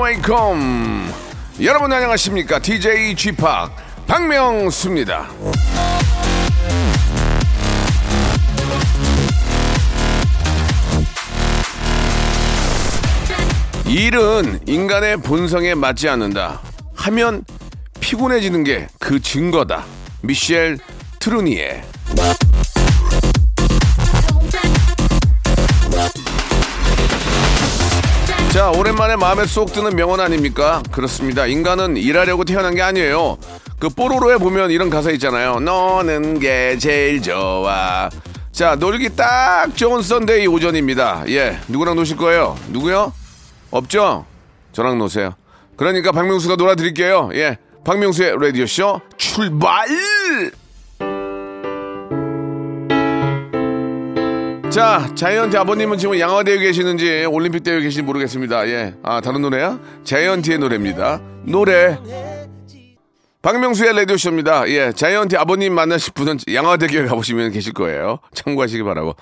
Wake up 여러분 안녕하십니까? DJ G Park 박명수입니다. 일은 인간의 본성에 맞지 않는다 하면 피곤해지는 게 그 증거다. 미셸 투르니에 오랜만에 마음에 쏙 드는 명언 아닙니까? 그렇습니다. 인간은 일하려고 태어난 게 아니에요. 그 뽀로로에 보면 이런 가사 있잖아요. 노는 게 제일 좋아. 자, 놀기 딱 좋은 Sunday 오전입니다. 예, 누구랑 노실 거예요? 누구요? 없죠? 저랑 노세요. 그러니까 박명수가 놀아드릴게요. 예, 박명수의 라디오쇼 출발! 자, 자이언티 아버님은 지금 양화대에 계시는지 올림픽 대회에 계신지 모르겠습니다. 예. 아, 다른 노래야? 자이언티의 노래입니다. 노래. 박명수의 라디오쇼입니다. 예. 자이언티 아버님 만나실 분은 양화대교에 가보시면 계실 거예요. 참고하시기 바라고.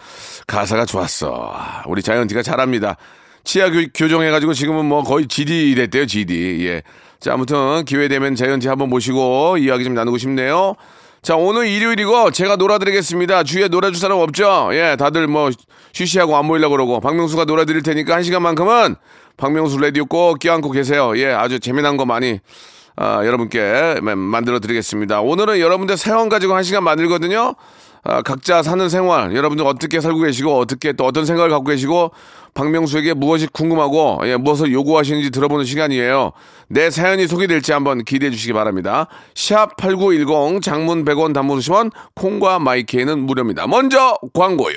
가사가 좋았어. 아, 우리 자이언티가 잘합니다. 치아 교, 교정해가지고 지금은 뭐 거의 GD 됐대요, GD. 예. 자, 아무튼 기회 되면 자이언티 한번 모시고 이야기 좀 나누고 싶네요. 자, 오늘 일요일이고 제가 놀아드리겠습니다. 주위에 놀아줄 사람 없죠? 예, 다들 뭐 쉬쉬하고 안 모이려고 그러고 박명수가 놀아드릴 테니까 한 시간만큼은 박명수 라디오 꼭 껴안고 계세요. 예, 아주 재미난 거 많이 아, 여러분께 만들어 드리겠습니다. 오늘은 여러분들 사연 가지고 한 시간 만들거든요. 아, 각자 사는 생활, 여러분들 어떻게 살고 계시고, 어떻게 또 어떤 생각을 갖고 계시고, 박명수에게 무엇이 궁금하고, 예, 무엇을 요구하시는지 들어보는 시간이에요. 내 사연이 소개될지 한번 기대해 주시기 바랍니다. 샵8910 장문 100원 단문 50원, 콩과 마이케이는 무료입니다. 먼저 광고요.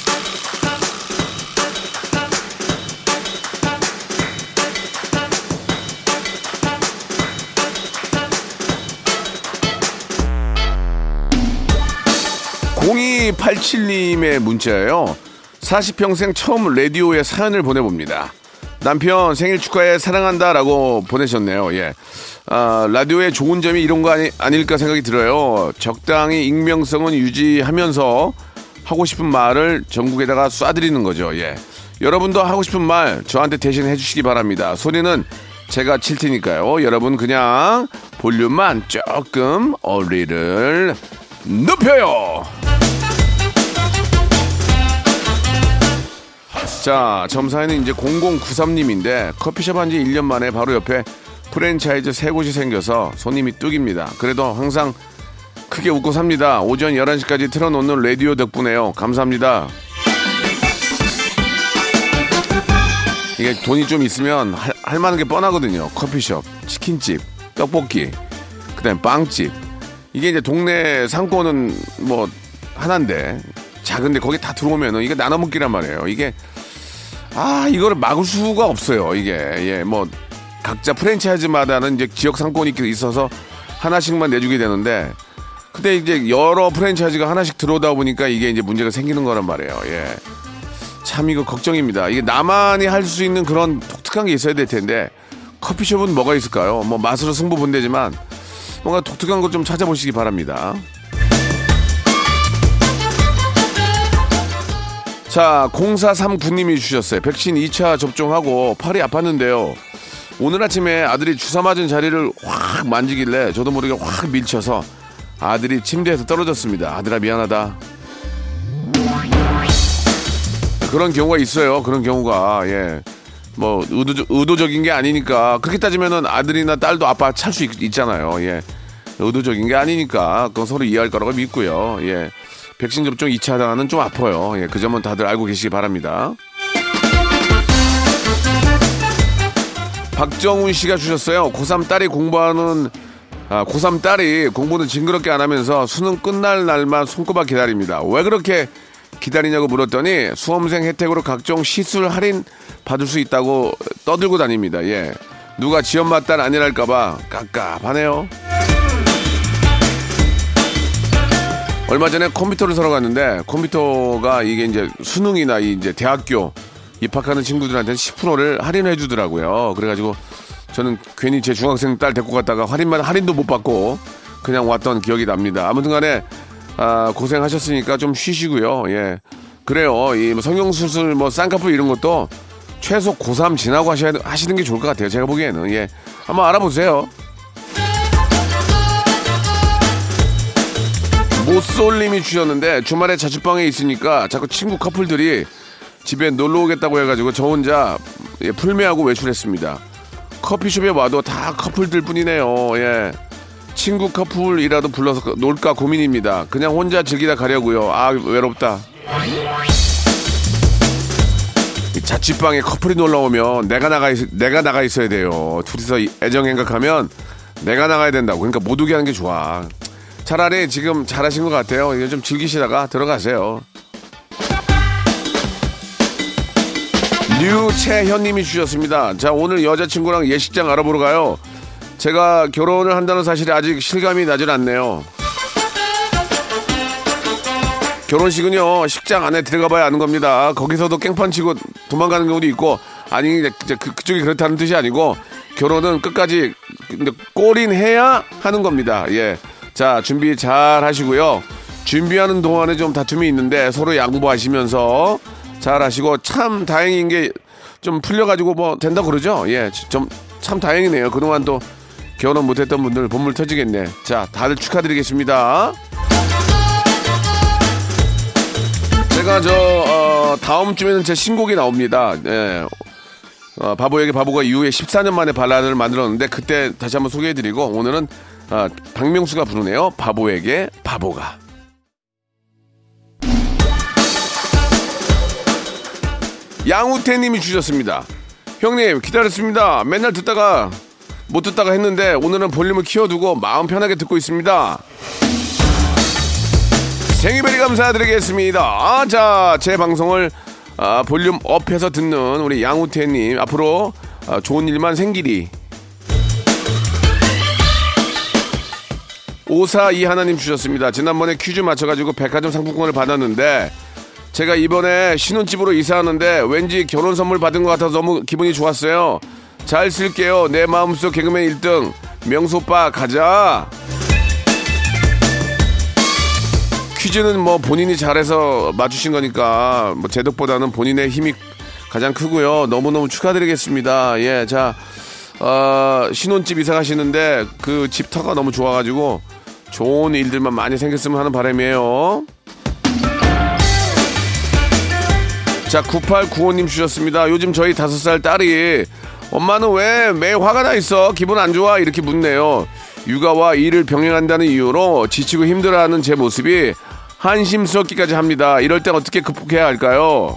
공2 8 7님의 문자예요. 40평생 처음 라디오에 사연을 보내봅니다. 남편 생일 축하해 사랑한다 라고 보내셨네요. 예. 아, 라디오의 좋은 점이 이런 거 아니, 아닐까 생각이 들어요. 적당히 익명성은 유지하면서 하고 싶은 말을 전국에다가 쏴드리는 거죠. 예. 여러분도 하고 싶은 말 저한테 대신 해주시기 바랍니다. 소리는 제가 칠 테니까요. 여러분 그냥 볼륨만 조금 어리를 높여요. 자, 점사에는 이제 0093님인데 커피숍 한 지 1년 만에 바로 옆에 프랜차이즈 세 곳이 생겨서 손님이 뚝입니다. 그래도 항상 크게 웃고 삽니다. 오전 11시까지 틀어놓는 라디오 덕분에요. 감사합니다. 이게 돈이 좀 있으면 할, 할 만한 게 뻔하거든요. 커피숍, 치킨집, 떡볶이, 그 다음에 빵집. 이게 이제 동네 상권은 뭐 하나인데 작은데 거기 다 들어오면은 이게 나눠 먹기란 말이에요. 이게 아 이거를 막을 수가 없어요. 이게 예 뭐 각자 프랜차이즈마다는 이제 지역 상권이 있어서 하나씩만 내주게 되는데 근데 이제 여러 프랜차이즈가 하나씩 들어오다 보니까 이게 이제 문제가 생기는 거란 말이에요. 예. 참 이거 걱정입니다. 이게 나만이 할 수 있는 그런 독특한 게 있어야 될 텐데 커피숍은 뭐가 있을까요? 뭐 맛으로 승부 본대지만 뭔가 독특한 것 좀 찾아보시기 바랍니다. 자, 0439님이 주셨어요. 백신 2차 접종하고 팔이 아팠는데요. 오늘 아침에 아들이 주사 맞은 자리를 확 만지길래 저도 모르게 확 밀쳐서 아들이 침대에서 떨어졌습니다. 아들아 미안하다. 그런 경우가 있어요. 그런 경우가 예. 뭐 의도, 의도적인 게 아니니까 그렇게 따지면은 아들이나 딸도 아빠 찰 수 있잖아요. 예. 의도적인 게 아니니까 그건 서로 이해할 거라고 믿고요. 예. 백신 접종 2차는 좀 아파요. 예. 그 점은 다들 알고 계시기 바랍니다. 박정훈 씨가 주셨어요. 고3 딸이 공부하는 아, 고3 딸이 공부는 징그럽게 안 하면서 수능 끝날 날만 손꼽아 기다립니다. 왜 그렇게 기다리냐고 물었더니 수험생 혜택으로 각종 시술 할인 받을 수 있다고 떠들고 다닙니다. 예. 누가 지엄마 딸 아니랄까봐 깝깝하네요. 얼마 전에 컴퓨터를 사러 갔는데 컴퓨터가 이게 이제 수능이나 이 이제 대학교 입학하는 친구들한테는 10%를 할인해 주더라고요. 그래가지고 저는 괜히 제 중학생 딸 데리고 갔다가 할인만 할인도 못 받고 그냥 왔던 기억이 납니다. 아무튼간에 아, 고생하셨으니까 좀 쉬시고요. 예, 그래요. 이뭐 성형수술 뭐 쌍꺼풀 이런 것도 최소 고3 지나고 하셔야, 하시는 게 좋을 것 같아요. 제가 보기에는 예, 한번 알아보세요. 모쏠님이 주셨는데 주말에 자취방에 있으니까 자꾸 친구 커플들이 집에 놀러 오겠다고 해가지고 저 혼자 예, 풀매하고 외출했습니다. 커피숍에 와도 다 커플들 뿐이네요. 예. 친구 커플이라도 불러서 놀까 고민입니다. 그냥 혼자 즐기다 가려고요. 아 외롭다. 이 자취방에 커플이 놀러 오면 내가 나가 있, 내가 나가 있어야 돼요. 둘이서 애정 행각하면 내가 나가야 된다고. 그러니까 못 오게 하는 게 좋아. 차라리 지금 잘하신 것 같아요. 이거 좀 즐기시다가 들어가세요. 류채현님이 주셨습니다. 자 오늘 여자친구랑 예식장 알아보러 가요. 제가 결혼을 한다는 사실이 아직 실감이 나질 않네요. 결혼식은요 식장 안에 들어가봐야 아는 겁니다. 거기서도 깽판 치고 도망가는 경우도 있고 아니 이제 그, 그쪽이 그렇다는 뜻이 아니고 결혼은 끝까지 꼬린 해야 하는 겁니다. 예, 자 준비 잘 하시고요. 준비하는 동안에 좀 다툼이 있는데 서로 양보하시면서 잘 하시고 참 다행인 게 좀 풀려가지고 뭐 된다 그러죠. 예, 좀 참 다행이네요. 그동안 또 결혼 못했던 분들 본물 터지겠네. 자, 다들 축하드리겠습니다. 제가 저 어, 다음 주에는 제 신곡이 나옵니다. 예. 어, 바보에게 바보가 이후에 14년 만에 발라드를 만들었는데 그때 다시 한번 소개해드리고 오늘은 어, 박명수가 부르네요. 바보에게 바보가. 양우태님이 주셨습니다. 형님 기다렸습니다. 맨날 듣다가 못 듣다가 했는데 오늘은 볼륨을 키워두고 마음 편하게 듣고 있습니다. 생일베리 감사드리겠습니다. 아, 자, 제 방송을 아, 볼륨 업해서 듣는 우리 양우태님 앞으로 아, 좋은 일만 생기리. 오사이 하나님 주셨습니다. 지난번에 퀴즈 맞춰가지고 백화점 상품권을 받았는데 제가 이번에 신혼집으로 이사하는데 왠지 결혼 선물 받은 것 같아서 너무 기분이 좋았어요. 잘 쓸게요. 내 마음속 개그맨 1등 명소 오빠 가자. 퀴즈는 뭐 본인이 잘해서 맞추신 거니까 뭐 제덕보다는 본인의 힘이 가장 크고요. 너무너무 축하드리겠습니다. 예, 자, 어, 신혼집 이사 가시는데 그 집터가 너무 좋아가지고 좋은 일들만 많이 생겼으면 하는 바람이에요. 자, 9895님 주셨습니다. 요즘 저희 다섯 살 딸이 엄마는 왜 매일 화가 나 있어? 기분 안 좋아? 이렇게 묻네요. 육아와 일을 병행한다는 이유로 지치고 힘들어하는 제 모습이 한심스럽기까지 합니다. 이럴 땐 어떻게 극복해야 할까요?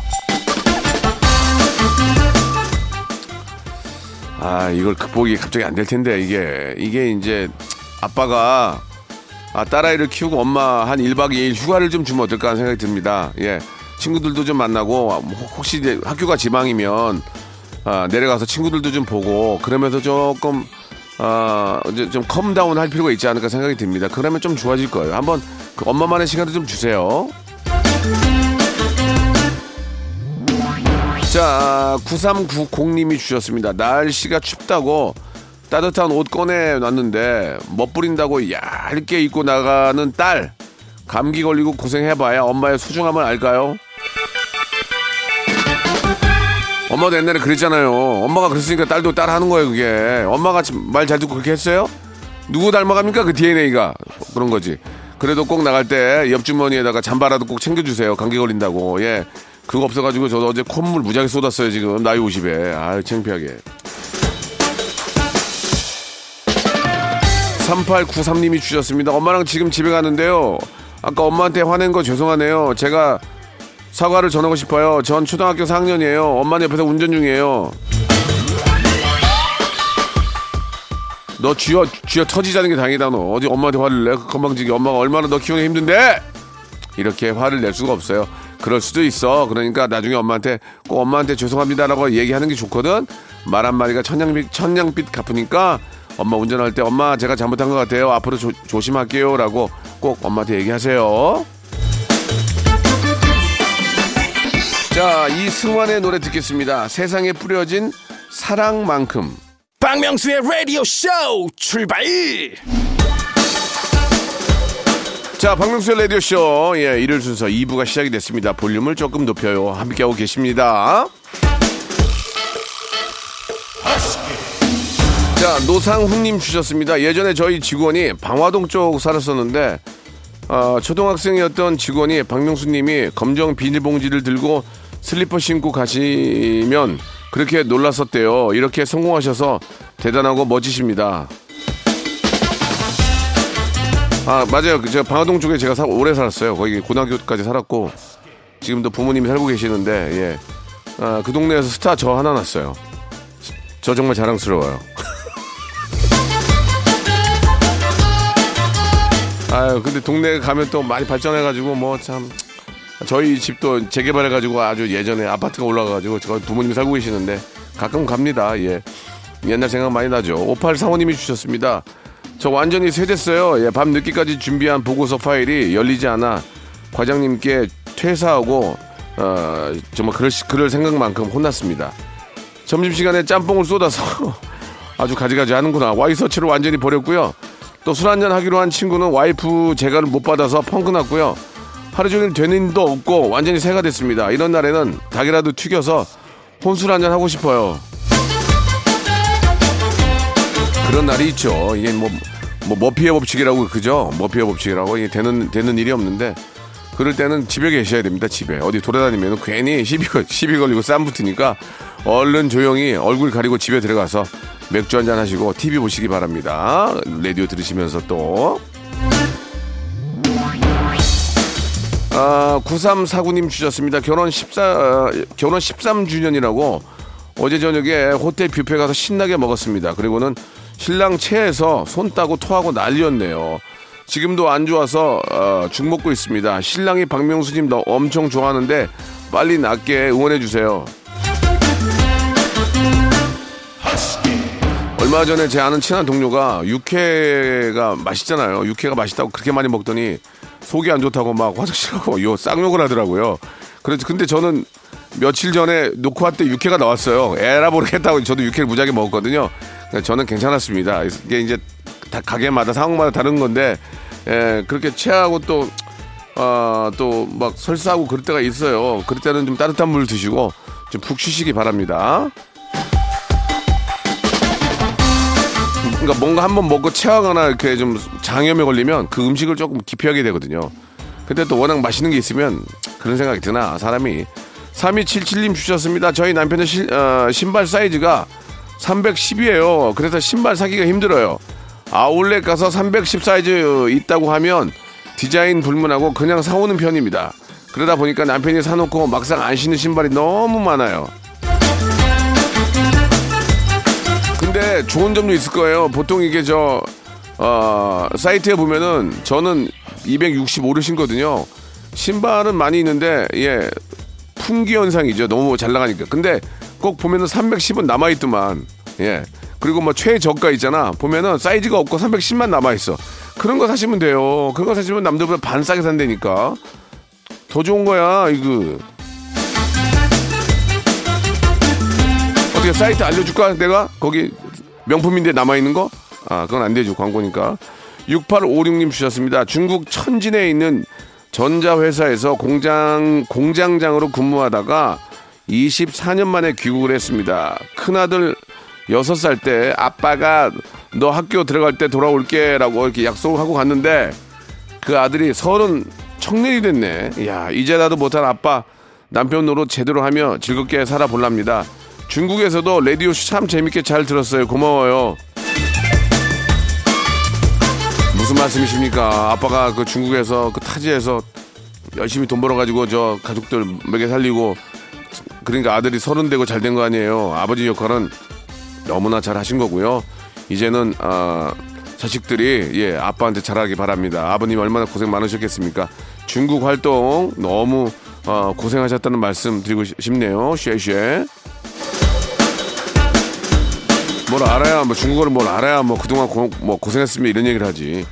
아, 이걸 극복이 갑자기 안 될 텐데, 이게. 이게 이제 아빠가 아, 딸아이를 키우고 엄마 한 1박 2일 휴가를 좀 주면 어떨까 하는 생각이 듭니다. 예. 친구들도 좀 만나고, 혹시 이제 학교가 지방이면 아, 내려가서 친구들도 좀 보고, 그러면서 조금, 아, 이제 좀 calm down 할 필요가 있지 않을까 생각이 듭니다. 그러면 좀 좋아질 거예요. 한번 그 엄마만의 시간도 좀 주세요. 자, 9390님이 주셨습니다. 날씨가 춥다고 따뜻한 옷 꺼내 놨는데 멋부린다고 얇게 입고 나가는 딸. 감기 걸리고 고생해봐야 엄마의 소중함을 알까요? 엄마도 옛날에 그랬잖아요. 엄마가 그랬으니까 딸도 따라 하는 거예요, 그게. 엄마가 말 잘 듣고 그렇게 했어요? 누구 닮아갑니까? 그 DNA가. 그런 거지. 그래도 꼭 나갈 때 옆주머니에다가 잠바라도 꼭 챙겨주세요. 감기 걸린다고. 예. 그거 없어가지고 저도 어제 콧물 무지하게 쏟았어요, 지금. 나이 50에. 아유, 창피하게. 3893님이 주셨습니다. 엄마랑 지금 집에 가는데요. 아까 엄마한테 화낸 거 죄송하네요. 제가 사과를 전하고 싶어요. 전 초등학교 4학년이에요. 엄마는 옆에서 운전 중이에요. 너 쥐어 쥐어 터지자는 게 다행이다 너. 어디 엄마한테 화를 내? 건방지게. 엄마가 얼마나 너 키우기 힘든데? 이렇게 화를 낼 수가 없어요. 그럴 수도 있어. 그러니까 나중에 엄마한테 꼭 엄마한테 죄송합니다라고 얘기하는 게 좋거든. 말 한마디가 천냥빛 천냥빛 갚으니까 엄마 운전할 때 엄마 제가 잘못한 것 같아요. 앞으로 조, 조심할게요라고 꼭 엄마한테 얘기하세요 자 이승환의 노래 듣겠습니다 세상에 뿌려진 사랑만큼 박명수의 라디오 쇼 출발 자, 박명수의 라디오 쇼. 예, 일요일 순서 2부가 시작이 됐습니다. 볼륨을 조금 높여요. 함께하고 계십니다. 자, 노상훈님 주셨습니다. 예전에 저희 직원이 방화동 쪽 살았었는데, 아, 초등학생이었던 직원이 박명수님이 검정 비닐봉지를 들고 슬리퍼 신고 가시면 그렇게 놀랐었대요. 이렇게 성공하셔서 대단하고 멋지십니다. 아 맞아요. 그 제가 방화동 쪽에 제가 사- 오래 살았어요. 거기 고등학교까지 살았고 지금도 부모님이 살고 계시는데 예. 아, 그 동네에서 스타 저 하나 났어요. 저 정말 자랑스러워요. 아유 근데 동네 가면 또 많이 발전해가지고 뭐 참 저희 집도 재개발해가지고 아주 예전에 아파트가 올라가가지고 저희 부모님이 살고 계시는데 가끔 갑니다. 예. 옛날 생각 많이 나죠. 5845님이 주셨습니다. 저 완전히 쇠됐어요. 예, 밤 늦게까지 준비한 보고서 파일이 열리지 않아 과장님께 퇴사하고 어, 정말 그럴, 시- 그럴 생각만큼 혼났습니다. 점심시간에 짬뽕을 쏟아서 아주 가지가지 하는구나. 와이서치를 완전히 버렸고요. 또 술 한잔 하기로 한 친구는 와이프 재가를 못 받아서 펑크 났고요. 하루 종일 되는 일도 없고 완전히 새가 됐습니다. 이런 날에는 닭이라도 튀겨서 혼술 한잔 하고 싶어요. 그런 날이 있죠. 이게 뭐, 뭐 머피의 법칙이라고 그죠? 머피의 법칙이라고 이게 되는 되는 일이 없는데 그럴 때는 집에 계셔야 됩니다. 집에 어디 돌아다니면 괜히 시비 걸- 시비 걸리고 쌈 붙으니까 얼른 조용히 얼굴 가리고 집에 들어가서 맥주 한잔 하시고 TV 보시기 바랍니다. 라디오 들으시면서 또. 아, 9349님 주셨습니다. 결혼 14, 어, 결혼 13주년이라고 어제 저녁에 호텔 뷔페 가서 신나게 먹었습니다. 그리고는 신랑 체에서 손 따고 토하고 난리였네요. 지금도 안 좋아서 어, 죽 먹고 있습니다. 신랑이 박명수님 너 엄청 좋아하는데 빨리 낫게 응원해 주세요. 얼마 전에 제 아는 친한 동료가 육회가 맛있잖아요. 육회가 맛있다고 그렇게 많이 먹더니 속이 안 좋다고 막 화장실 가고 요 쌍욕을 하더라고요. 그래서 근데 저는 며칠 전에 녹화 때 육회가 나왔어요. 에라 모르겠다고 저도 육회를 무지하게 먹었거든요. 저는 괜찮았습니다. 이게 이제 다 가게마다 상황마다 다른 건데 예, 그렇게 체하고 또 아, 또막 설사하고 그럴 때가 있어요. 그럴 때는 좀 따뜻한 물 드시고 좀 푹 쉬시기 바랍니다. 그러니까 뭔가 한번 먹고 체하거나 이렇게 좀 장염에 걸리면 그 음식을 조금 기피하게 되거든요. 근데 또 워낙 맛있는 게 있으면 그런 생각이 드나 사람이 3277님 주셨습니다. 저희 남편의 실- 어, 신발 사이즈가 310이에요. 그래서 신발 사기가 힘들어요. 아울렛 가서 310 사이즈 있다고 하면 디자인 불문하고 그냥 사오는 편입니다. 그러다 보니까 남편이 사놓고 막상 안 신는 신발이 너무 많아요. 근데 좋은 점도 있을 거예요. 보통 이게 저, 어, 사이트에 보면은 저는 265를 신거든요. 신발은 많이 있는데, 예, 풍기 현상이죠. 너무 잘 나가니까. 근데 꼭 보면은 310은 남아있더만. 예. 그리고 뭐 최저가 있잖아. 보면은 사이즈가 없고 310만 남아있어. 그런 거 사시면 돼요. 그런 거 사시면 남들보다 반 싸게 산다니까. 더 좋은 거야, 이거. 어떻게 사이트 알려줄까? 내가 거기 명품인데 남아있는 거? 아, 그건 안 되죠. 광고니까. 6856님 주셨습니다. 중국 천진에 있는 전자회사에서 공장, 공장장으로 근무하다가 24년 만에 귀국을 했습니다. 큰아들 6살 때 아빠가 너 학교 들어갈 때 돌아올게 라고 이렇게 약속을 하고 갔는데 그 아들이 서른 청년이 됐네. 야 이제 나도 못한 아빠 남편 노릇 제대로 하며 즐겁게 살아볼랍니다. 중국에서도 라디오 참 재밌게 잘 들었어요. 고마워요. 무슨 말씀이십니까? 아빠가 그 중국에서 그 타지에서 열심히 돈 벌어가지고 저 가족들 먹여 살리고 그러니까 아들이 서른 되고 잘 된 거 아니에요. 아버지 역할은 너무나 잘 하신 거고요. 이제는 아, 자식들이 예 아빠한테 잘하기 바랍니다. 아버님 얼마나 고생 많으셨겠습니까? 중국 활동 너무 어, 고생하셨다는 말씀 드리고 싶- 싶네요. 谢谢. 뭘 알아야 뭐 중국어를 뭘 알아야 뭐 그동안 고, 뭐 고생했으면 이런 얘기를 하지.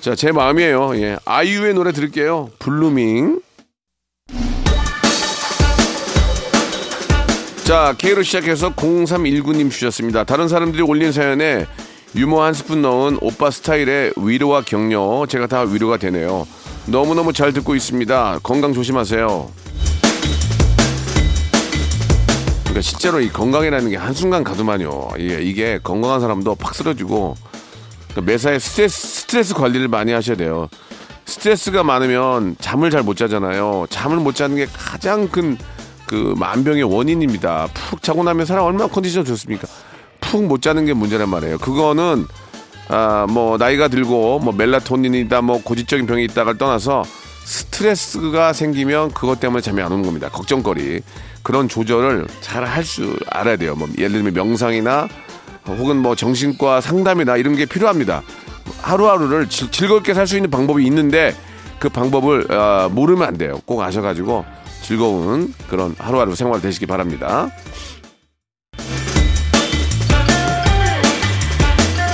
자, 제 마음이에요. 예. 아이유의 노래 들을게요. Blueming. 자, K로 시작해서 0319님 주셨습니다. 다른 사람들이 올린 사연에 유머 한 스푼 넣은 오빠 스타일의 위로와 격려. 제가 다 위로가 되네요. 너무너무 잘 듣고 있습니다. 건강 조심하세요. 그러니까 실제로 이 건강이라는 게 한순간 가더만요. 예, 이게 건강한 사람도 팍 쓰러지고 그러니까 매사에 스트레스, 스트레스 관리를 많이 하셔야 돼요. 스트레스가 많으면 잠을 잘 못 자잖아요. 잠을 못 자는 게 가장 큰 그 만병의 원인입니다. 푹 자고 나면 사람 얼마나 컨디션 좋습니까? 푹 못 자는 게 문제란 말이에요. 그거는 아 뭐 나이가 들고 뭐 멜라토닌이다 뭐 고지적인 병이 있다가 떠나서 스트레스가 생기면 그것 때문에 잠이 안 오는 겁니다. 걱정거리 그런 조절을 잘할줄 알아야 돼요. 뭐 예를 들면 명상이나 혹은 뭐 정신과 상담이나 이런 게 필요합니다. 하루하루를 즐- 즐겁게 살 수 있는 방법이 있는데 그 방법을 어, 모르면 안 돼요. 꼭 아셔가지고 즐거운 그런 하루하루 생활 되시기 바랍니다.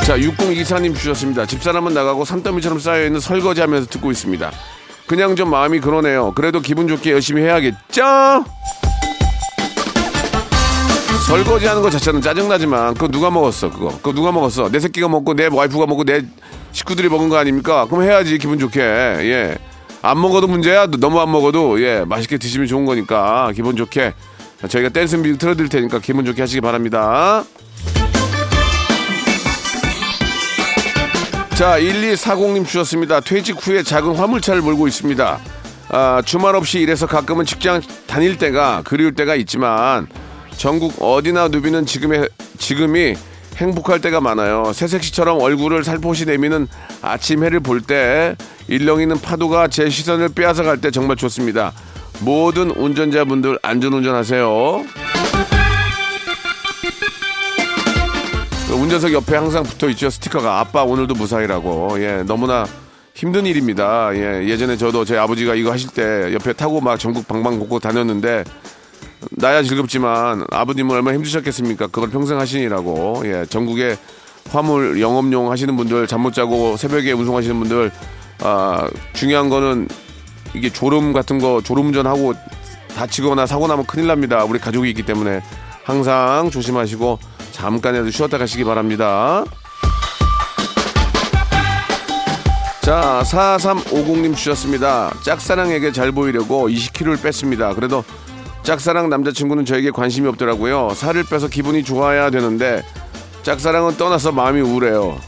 자, 6024님 주셨습니다. 집사람은 나가고 산더미처럼 쌓여있는 설거지 하면서 듣고 있습니다. 그냥 좀 마음이 그러네요. 그래도 기분 좋게 열심히 해야겠죠? 설거지 하는 것 자체는 짜증나지만 그거 누가 먹었어 그거? 그거 누가 먹었어? 내 새끼가 먹고 내 와이프가 먹고 내 식구들이 먹은 거 아닙니까? 그럼 해야지 기분 좋게. 예 안 먹어도 문제야? 너무 안 먹어도? 예 맛있게 드시면 좋은 거니까. 기분 좋게. 저희가 댄스 뮤직 틀어드릴 테니까 기분 좋게 하시기 바랍니다. 자 1240님 주셨습니다. 퇴직 후에 작은 화물차를 몰고 있습니다. 아, 주말 없이 일해서 가끔은 직장 다닐 때가 그리울 때가 있지만 전국 어디나 누비는 지금의 지금이 행복할 때가 많아요. 새색시처럼 얼굴을 살포시 내미는 아침 해를 볼 때 일렁이는 파도가 제 시선을 빼앗아 갈 때 정말 좋습니다. 모든 운전자분들 안전운전 하세요. 그 운전석 옆에 항상 붙어 있죠 스티커가 아빠 오늘도 무사히라고 예 너무나 힘든 일입니다 예 예전에 저도 제 아버지가 이거 하실 때 옆에 타고 막 전국 방방곡곡 다녔는데 나야 즐겁지만 아버님은 얼마나 힘드셨겠습니까? 그걸 평생 하시니라고. 예, 전국에 화물 영업용 하시는 분들, 잠 못 자고 새벽에 운송하시는 분들, 아, 중요한 거는 이게 졸음 같은 거, 졸음운전하고 다치거나 사고 나면 큰일 납니다. 우리 가족이 있기 때문에 항상 조심하시고 잠깐이라도 쉬었다 가시기 바랍니다. 자, 4350님 주셨습니다. 짝사랑에게 잘 보이려고 20kg를 뺐습니다. 그래도 짝사랑 남자친구는 저에게 관심이 없더라고요. 살을 빼서 기분이 좋아야 되는데 짝사랑은 떠나서 마음이 우울해요.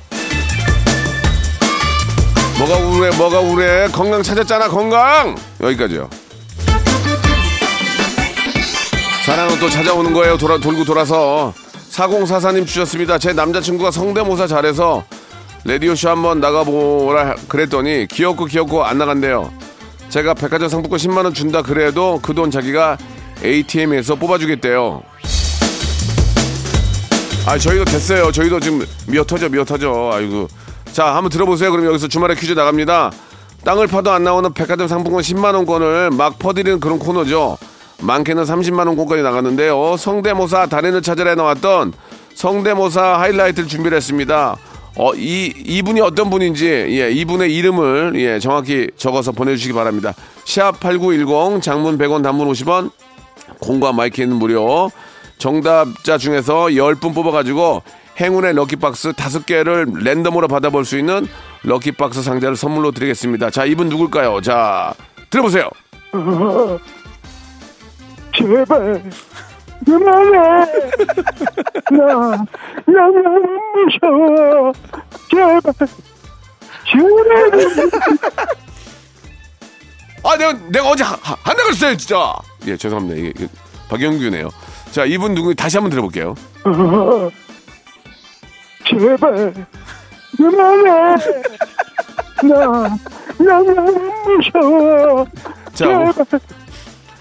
뭐가 우울해? 뭐가 우울해? 건강 찾았잖아, 건강! 여기까지요. 사랑은 또 찾아오는 거예요. 돌아, 돌고 돌아서. 4044님 주셨습니다. 제 남자친구가 성대모사 잘해서 라디오쇼 한번 나가보라 그랬더니 귀엽고 귀엽고 안 나간대요. 제가 백화점 상품권 10만원 준다 그래도 그 돈 자기가 ATM에서 뽑아주겠대요. 아, 저희도 됐어요. 저희도 지금 미어 터져, 미어 터져. 아이고. 자, 한번 들어보세요. 그럼 여기서 주말에 퀴즈 나갑니다. 땅을 파도 안 나오는 백화점 상품권 10만원권을 막 퍼드리는 그런 코너죠. 많게는 30만원권까지 나갔는데요. 성대모사 달인을 찾아라 나왔던 성대모사 하이라이트를 준비를 했습니다. 어, 이, 이분이 어떤 분인지, 예, 이분의 이름을, 예, 정확히 적어서 보내주시기 바랍니다. 샵8910, 장문 100원, 단문 50원, 공과 마이크는 무료. 정답자 중에서 10분 뽑아가지고 행운의 럭키박스 5개를 랜덤으로 받아볼 수 있는 럭키박스 상자를 선물로 드리겠습니다. 자, 이분 누굴까요? 자, 들어보세요. 제발 그만해 나, 나 너무 무서워 제발 제발 아, 내가, 내가 어제 하- 하- 한다 그랬어요, 진짜. 예, 죄송합니다. 이게, 이게 박영규네요. 자, 이분 누구 다시 한번 들어볼게요. 제발 그만해 나, 나 너무 무서워 자, 오,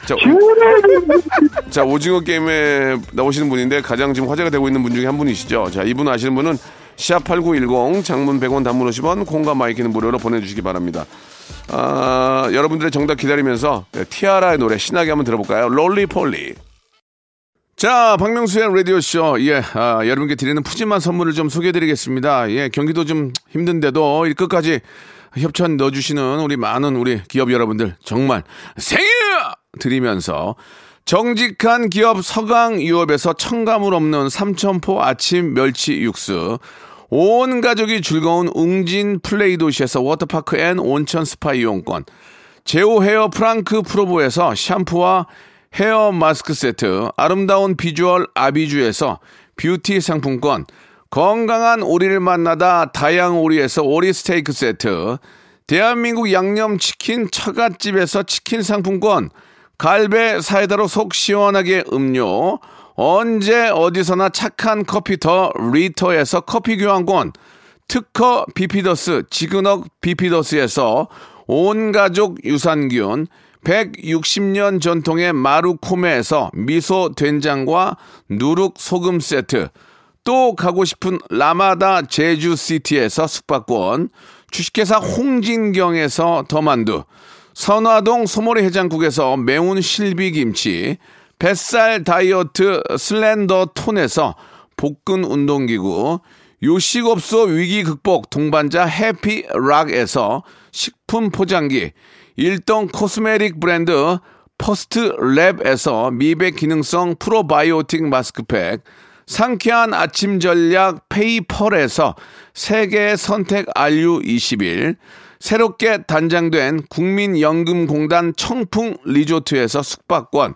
자, 오- 자, 오징어 게임에 나오시는 분인데 가장 지금 화제가 되고 있는 분 중에 한 분이시죠. 자, 이분 아시는 분은 샵8910 장문 100원 단문 50원 콩과 마이케이는 무료로 보내주시기 바랍니다. 아, 여러분들의 정답 기다리면서 티아라의 노래 신나게 한번 들어볼까요? 롤리폴리. 자, 박명수의 라디오쇼. 예, 아, 여러분께 드리는 푸짐한 선물을 좀 소개해드리겠습니다. 예, 경기도 좀 힘든데도 이 끝까지 협찬 넣어주시는 우리 많은 우리 기업 여러분들 정말 생일 드리면서 정직한 기업 서강유업에서 첨가물 없는 삼천포 아침 멸치 육수 온 가족이 즐거운 웅진 플레이 도시에서 워터파크 and 온천 스파 이용권 제오 헤어 프랑크 프로보에서 샴푸와 헤어 마스크 세트 아름다운 비주얼 아비주에서 뷰티 상품권 건강한 오리를 만나다 다향 오리에서 오리 스테이크 세트 대한민국 양념치킨 처갓집에서 치킨 상품권 갈배 사이다로 속 시원하게 음료 언제 어디서나 착한 커피 더 리터에서 커피 교환권 특허 비피더스 지그넉 비피더스에서 온 가족 유산균 160년 전통의 마루코메에서 미소 된장과 누룩 소금 세트 또 가고 싶은 라마다 제주시티에서 숙박권 주식회사 홍진경에서 더만두 선화동 소머리 해장국에서 매운 실비김치 뱃살 다이어트 슬렌더 톤에서 복근 운동기구 요식업소 위기 극복 동반자 해피락에서 식품 포장기 일동 코스메릭 브랜드 퍼스트 랩에서 미백 기능성 프로바이오틱 마스크팩 상쾌한 아침 전략 페이펄에서 세계 선택 RU21 새롭게 단장된 국민연금공단 청풍 리조트에서 숙박권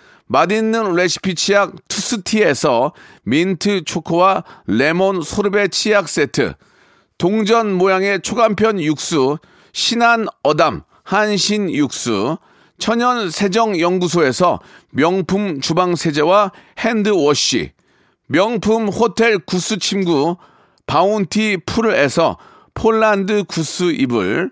맛있는 레시피 치약 투스티에서 민트 초코와 레몬 소르베 치약 세트 동전 모양의 초간편 육수 신한 어담 한신 육수 천연 세정 연구소에서 명품 주방 세제와 핸드워시 명품 호텔 구스 침구 바운티 풀에서 폴란드 구스 이불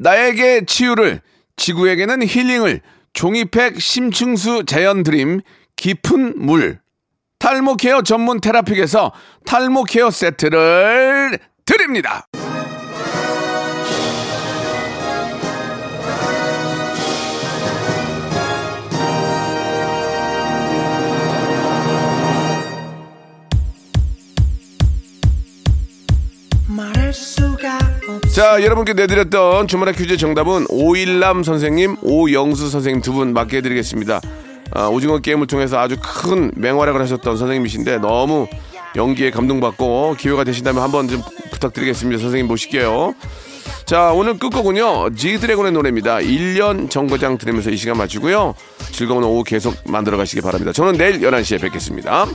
나에게 치유를 지구에게는 힐링을 종이팩 심층수 자연 드림 깊은 물 탈모 케어 전문 테라픽에서 탈모 케어 세트를 드립니다. 자, 여러분께 내드렸던 주말의 퀴즈 정답은 오일남 선생님, 오영수 선생님 두 분 맞게 해드리겠습니다. 아, 오징어 게임을 통해서 아주 큰 맹활약을 하셨던 선생님이신데 너무 연기에 감동받고 기회가 되신다면 한번 좀 부탁드리겠습니다. 선생님 모실게요. 자, 오늘 끝곡은요. 지드래곤의 노래입니다. 1년 정거장 들으면서 이 시간 마치고요. 즐거운 오후 계속 만들어 가시기 바랍니다. 저는 내일 11시에 뵙겠습니다.